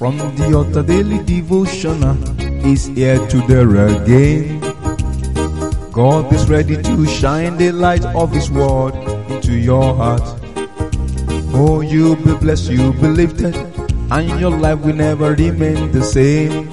From the altar daily devotional is here to there again. God is ready to shine the light of His word into your heart. Oh, you'll be blessed, you'll be lifted, and your life will never remain the same.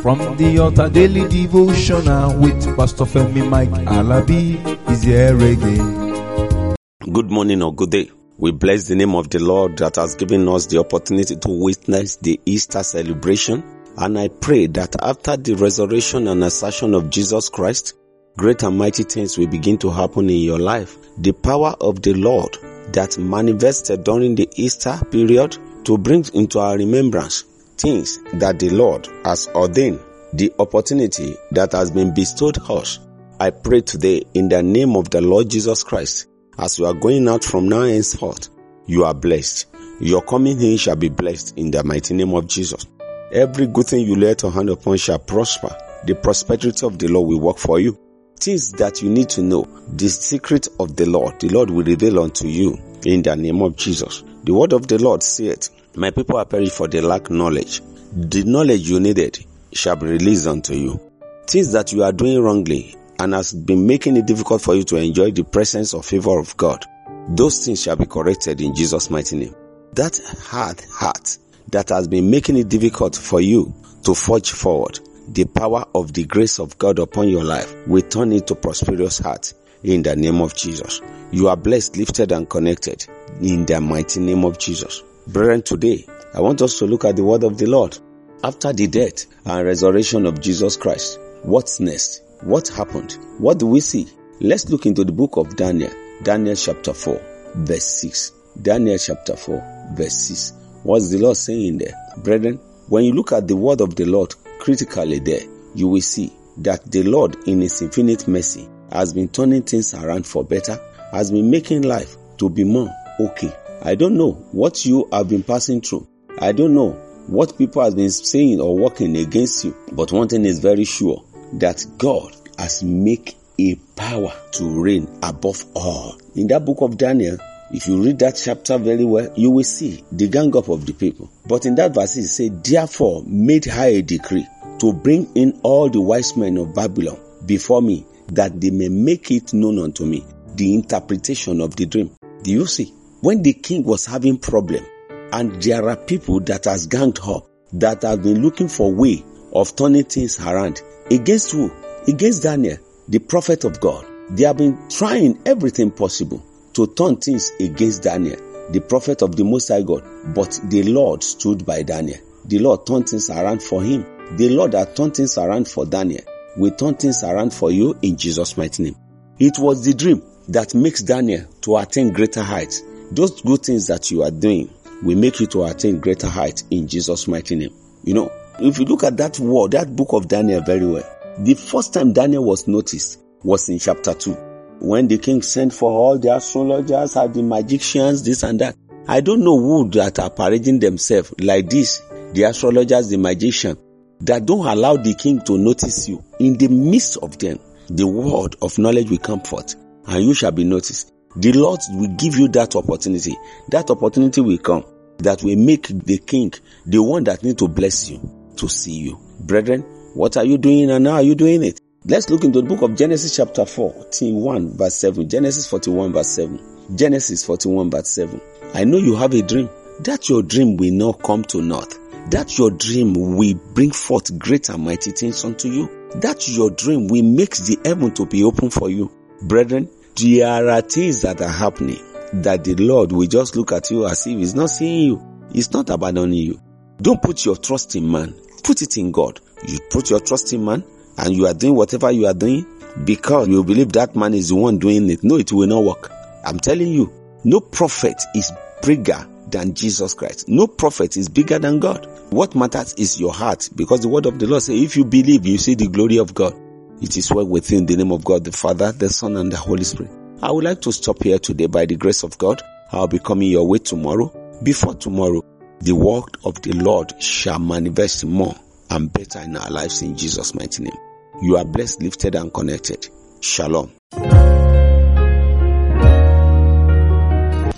From the altar daily devotional with Pastor Femi Mike Alabi is here again. Good morning or good day. We bless the name of the Lord that has given us the opportunity to witness the Easter celebration. And I pray that after the resurrection and ascension of Jesus Christ, great and mighty things will begin to happen in your life. The power of the Lord that manifested during the Easter period to bring into our remembrance things that the Lord has ordained, the opportunity that has been bestowed us. I pray today in the name of the Lord Jesus Christ, as you are going out from now henceforth, you are blessed. Your coming in shall be blessed in the mighty name of Jesus. Every good thing you lay your hand upon shall prosper. The prosperity of the Lord will work for you. Things that you need to know, the secret of the Lord, the Lord will reveal unto you in the name of Jesus. The word of the Lord saith, My people are perished for they lack knowledge. The knowledge you needed shall be released unto you. Things that you are doing wrongly and has been making it difficult for you to enjoy the presence or favor of God, those things shall be corrected in Jesus' mighty name. That hard heart that has been making it difficult for you to forge forward, the power of the grace of God upon your life will turn into prosperous heart in the name of Jesus. You are blessed, lifted, and connected in the mighty name of Jesus. Brethren, today I want us to look at the word of the Lord. After the death and resurrection of Jesus Christ, what's next? What happened? What do we see? Let's look into the book of Daniel, Daniel chapter 4, verse 6. Daniel chapter 4, verse 6. What's the Lord saying there? Brethren, when you look at the word of the Lord critically there, you will see that the Lord in his infinite mercy has been turning things around for better, has been making life to be more okay. I don't know what you have been passing through. I don't know what people have been saying or working against you. But one thing is very sure that God has made a power to reign above all. In that book of Daniel, if you read that chapter very well, you will see the gang up of the people. But in that verse, it says, Therefore made I a decree to bring in all the wise men of Babylon before me, that they may make it known unto me the interpretation of the dream. Do you see? When the king was having problem, and there are people that has ganged up, that have been looking for way of turning things around. Against who? Against Daniel, the prophet of God. They have been trying everything possible to turn things against Daniel, the prophet of the Most High God. But the Lord stood by Daniel. The Lord turned things around for him. The Lord that turned things around for Daniel will turn things around for you in Jesus' mighty name. It was the dream that makes Daniel to attain greater heights. Those good things that you are doing will make you to attain greater heights in Jesus' mighty name. You know, if you look at that word, that book of Daniel very well, the first time Daniel was noticed was in chapter 2 when the king sent for all the astrologers and the magicians, this and that. I don't know who that are parading themselves like this, the astrologers, the magician, that don't allow the king to notice you. In the midst of them, the word of knowledge will come forth and you shall be noticed. The Lord will give you that opportunity. That opportunity will come that will make the king the one that need to bless you to see you. Brethren, what are you doing and how are you doing it? Let's look into the book of Genesis chapter 41 verse 7. Genesis 41 verse 7. Genesis 41 verse 7. I know you have a dream. That your dream will not come to naught. That your dream will bring forth great and mighty things unto you. That your dream will make the heaven to be open for you. Brethren, there are things that are happening that the Lord will just look at you as if He's not seeing you. He's not abandoning you. Don't put your trust in man. Put it in God. You put your trust in man and you are doing whatever you are doing because you believe that man is the one doing it. No, it will not work. I'm telling you, no prophet is bigger than Jesus Christ. No prophet is bigger than God. What matters is your heart because the word of the Lord says, if you believe, you see the glory of God. It is well within the name of God, the Father, the Son, and the Holy Spirit. I would like to stop here today by the grace of God. I'll be coming your way tomorrow. Before tomorrow, the work of the Lord shall manifest more and better in our lives in Jesus' mighty name. You are blessed, lifted, and connected. Shalom.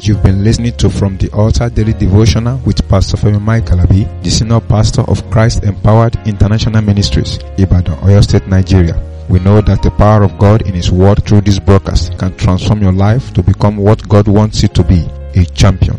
You've been listening to From the Altar Daily Devotional with Pastor Femi Mike Alabi, the Senior Pastor of Christ Empowered International Ministries, Ibadan, Oyo State, Nigeria. We know that the power of God in His Word through this broadcast can transform your life to become what God wants you to be, a champion.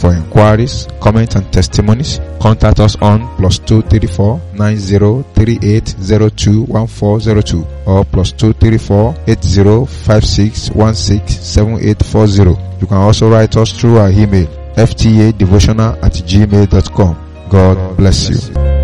For inquiries, comments and testimonies, contact us on plus 234 9038021402 or plus 234 8056167840. You can also write us through our email fta ftadevotional at gmail.com. God bless you.